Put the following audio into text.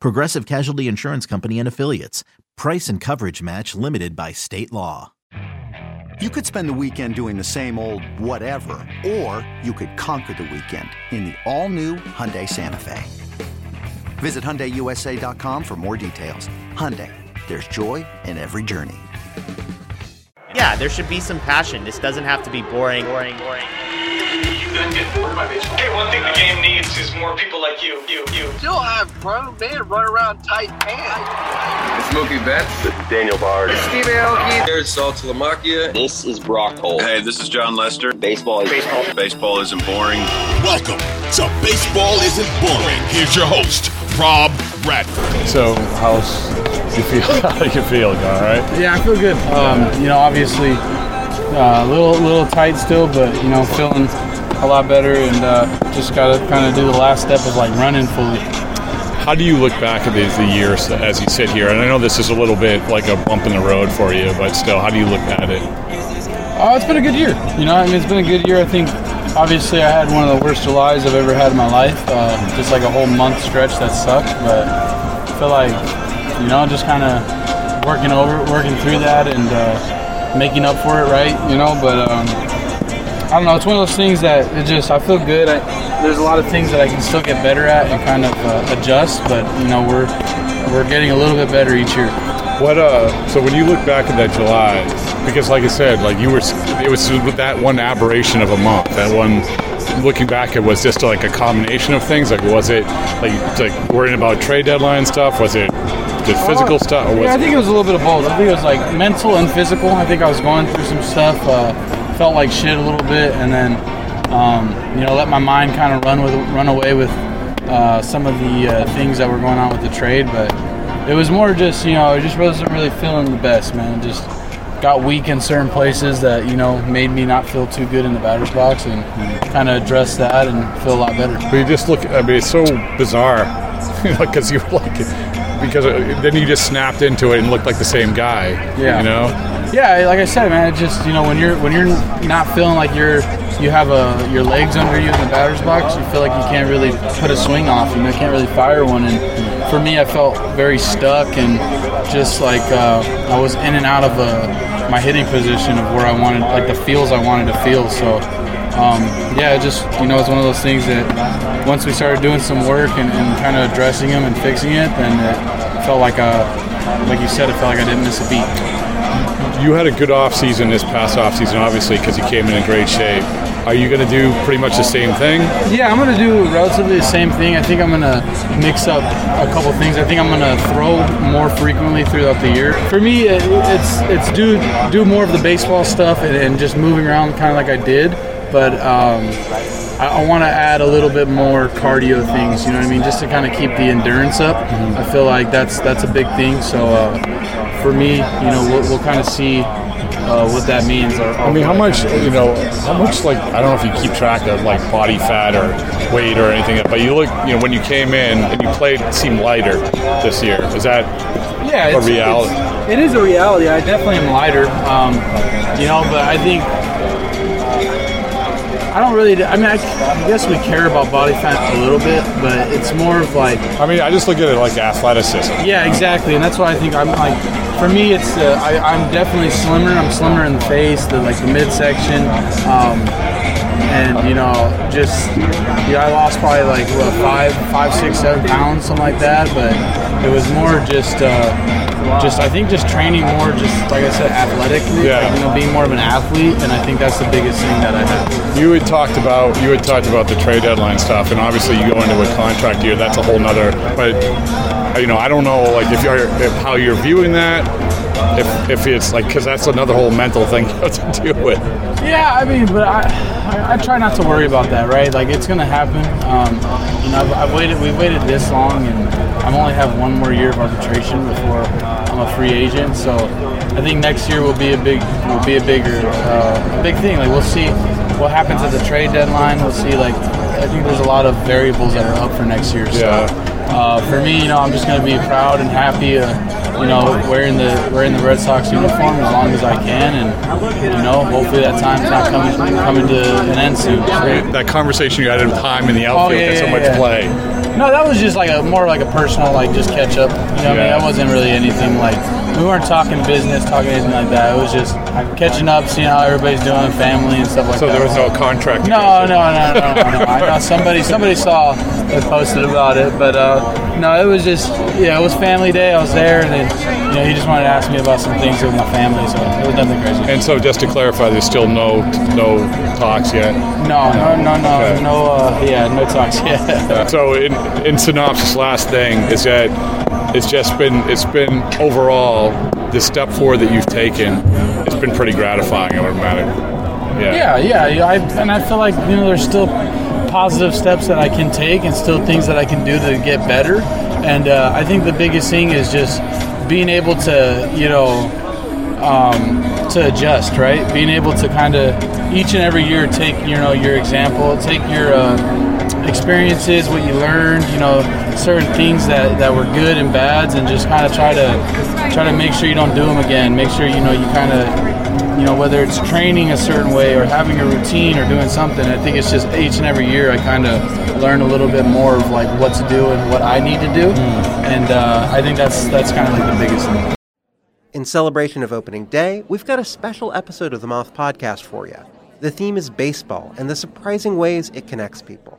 Progressive Casualty Insurance Company and Affiliates. Price and coverage match limited by state law. You could spend the weekend doing the same old whatever, or you could conquer the weekend in the all-new Hyundai Santa Fe. Visit HyundaiUSA.com for more details. Hyundai, there's joy in every journey. Yeah, there should be some passion. This doesn't have to be boring, boring, boring. You done get bored by baseball. Hey, one thing the game needs is more people like you, you, you. Still have grown men run around tight pants. It's Mookie Betts. This is Daniel Bard. Steve Aoki. There's Saltalamacchia. This is Brock Holt. Hey, this is Jon Lester. Baseball is baseball. Baseball isn't boring. Welcome to Baseball Isn't Boring. Here's your host, Rob Bradford. So, how's you feel? How you feel, all right? Yeah, I feel good. Um, you know, obviously a little little tight still, but you know, feeling a lot better, and uh, just gotta kind of do the last step of like running fully. How do you look back at these the years as you sit here? And I know this is a little bit like a bump in the road for you, but still, how do you look at it? Oh, it's been a good year. You know, I mean, it's been a good year. I think obviously I had one of the worst Julys I've ever had in my life. Uh, just like a whole month stretch that sucked, but I feel like you know, just kind of working over, working through that, and uh, making up for it, right? You know, but um, I don't know. It's one of those things that it just I feel good. I, there's a lot of things that I can still get better at and kind of uh, adjust, but you know, we're we're getting a little bit better each year. What uh? So when you look back at that July, because like I said, like you were, it was that one aberration of a month, that one looking back, it was just like a combination of things. Like, was it like like worrying about trade deadline stuff? Was it the physical uh, stuff? yeah, I think it was a little bit of both. I think it was like mental and physical. I think I was going through some stuff. Uh, felt like shit a little bit, and then um, you know let my mind kind of run with run away with uh, some of the uh, things that were going on with the trade. But it was more just you know I just wasn't really feeling the best, man. Just got weak in certain places that you know made me not feel too good in the batter's box, and kind of address that and feel a lot better. But you just look. I mean, it's so bizarre because you like because uh, then you just snapped into it and looked like the same guy. Yeah. You know. Yeah, like I said, man, it just you know when you're when you're not feeling like you're you have a your legs under you in the batter's box, you feel like you can't really put a swing off, and you can't really fire one. And for me, I felt very stuck and just like uh, I was in and out of uh, my hitting position of where I wanted, like the feels I wanted to feel. So um, yeah, it just you know it's one of those things that once we started doing some work and, and kind of addressing them and fixing it, then it felt like a like you said, it felt like I didn't miss a beat you had a good off season this past off season, obviously, because you came in in great shape. Are you going to do pretty much the same thing? Yeah, I'm going to do relatively the same thing. I think I'm going to mix up a couple things. I think I'm going to throw more frequently throughout the year. For me, it's it's do do more of the baseball stuff and, and just moving around kind of like I did, but. Um, I, I want to add a little bit more cardio things. You know what I mean, just to kind of keep the endurance up. Mm-hmm. I feel like that's that's a big thing. So uh, for me, you know, we'll, we'll kind of see uh, what that means. Or, I mean, how much, you know, how much, like, I don't know if you keep track of, like, body fat or weight or anything, but you look, you know, when you came in and you played, it seemed lighter this year. Is that yeah, a reality? It's, it is a reality. I definitely am lighter, um, you know, but I think I don't really. I mean, I, I, guess we care about body fat a little bit, but it's more of like. I mean, I just look at it like athleticism. Yeah, exactly, and that's why I think I'm like. For me, it's uh, I, am definitely slimmer. I'm slimmer in the face, the like the midsection, um, and you know, just yeah, I lost probably like what five, five, six, seven pounds, something like that. But it was more just. Uh, just I think just training more, just like I said, athletically. Yeah. Like, you know, being more of an athlete, and I think that's the biggest thing that I have. You had talked about you had talked about the trade deadline stuff, and obviously you go into a contract year. That's a whole nother. But you know, I don't know, like if you're if how you're viewing that. If, if it's like because that's another whole mental thing you have to deal with. Yeah, I mean, but I, I, I try not to worry about that, right? Like it's gonna happen. Um, you know, I've, I've waited. We've waited this long, and I only have one more year of arbitration before I'm a free agent. So I think next year will be a big, will be a bigger, uh, a big thing. Like we'll see what happens at the trade deadline. We'll see. Like I think there's a lot of variables that are up for next year. So uh, for me, you know, I'm just gonna be proud and happy. Uh, you know, wearing the wearing the Red Sox uniform as long as I can, and you know, hopefully that time's not coming coming to an end soon. That conversation you had in time in the outfield Oh, yeah, so yeah, much yeah. play. No, that was just like a more like a personal, like just catch up. You know, what I mean, Yeah. that wasn't really anything like we weren't talking business, talking anything like that. It was just catching up, seeing how everybody's doing, family and stuff like So that. So there was no contract. No, no, no, no, no, no. I know somebody somebody saw and posted about it, but uh, no, it was just yeah, it was family day. I was there, and then you know he just wanted to ask me about some things with my family, so it was nothing crazy. And so, just to clarify, there's still no no talks yet. No, no, no, no, Okay. no. Uh, yeah, no talks yet. So, in in synopsis, last thing is that it's just been it's been overall the step forward that you've taken. It's been pretty gratifying. I would imagine. Yeah, yeah, yeah. I, and I feel like you know there's still positive steps that I can take and still things that I can do to get better. And uh, I think the biggest thing is just being able to you know um, to adjust, right? Being able to kind of each and every year take you know your example, take your uh, experiences, what you learned, you know, certain things that, that were good and bads, and just kind of try to try to make sure you don't do them again. Make sure you know you kind of you know, whether it's training a certain way or having a routine or doing something, I think it's just each and every year I kind of learn a little bit more of like what to do and what I need to do, and uh, I think that's that's kind of like the biggest thing. In celebration of opening day, we've got a special episode of the Moth Podcast for you. The theme is baseball and the surprising ways it connects people.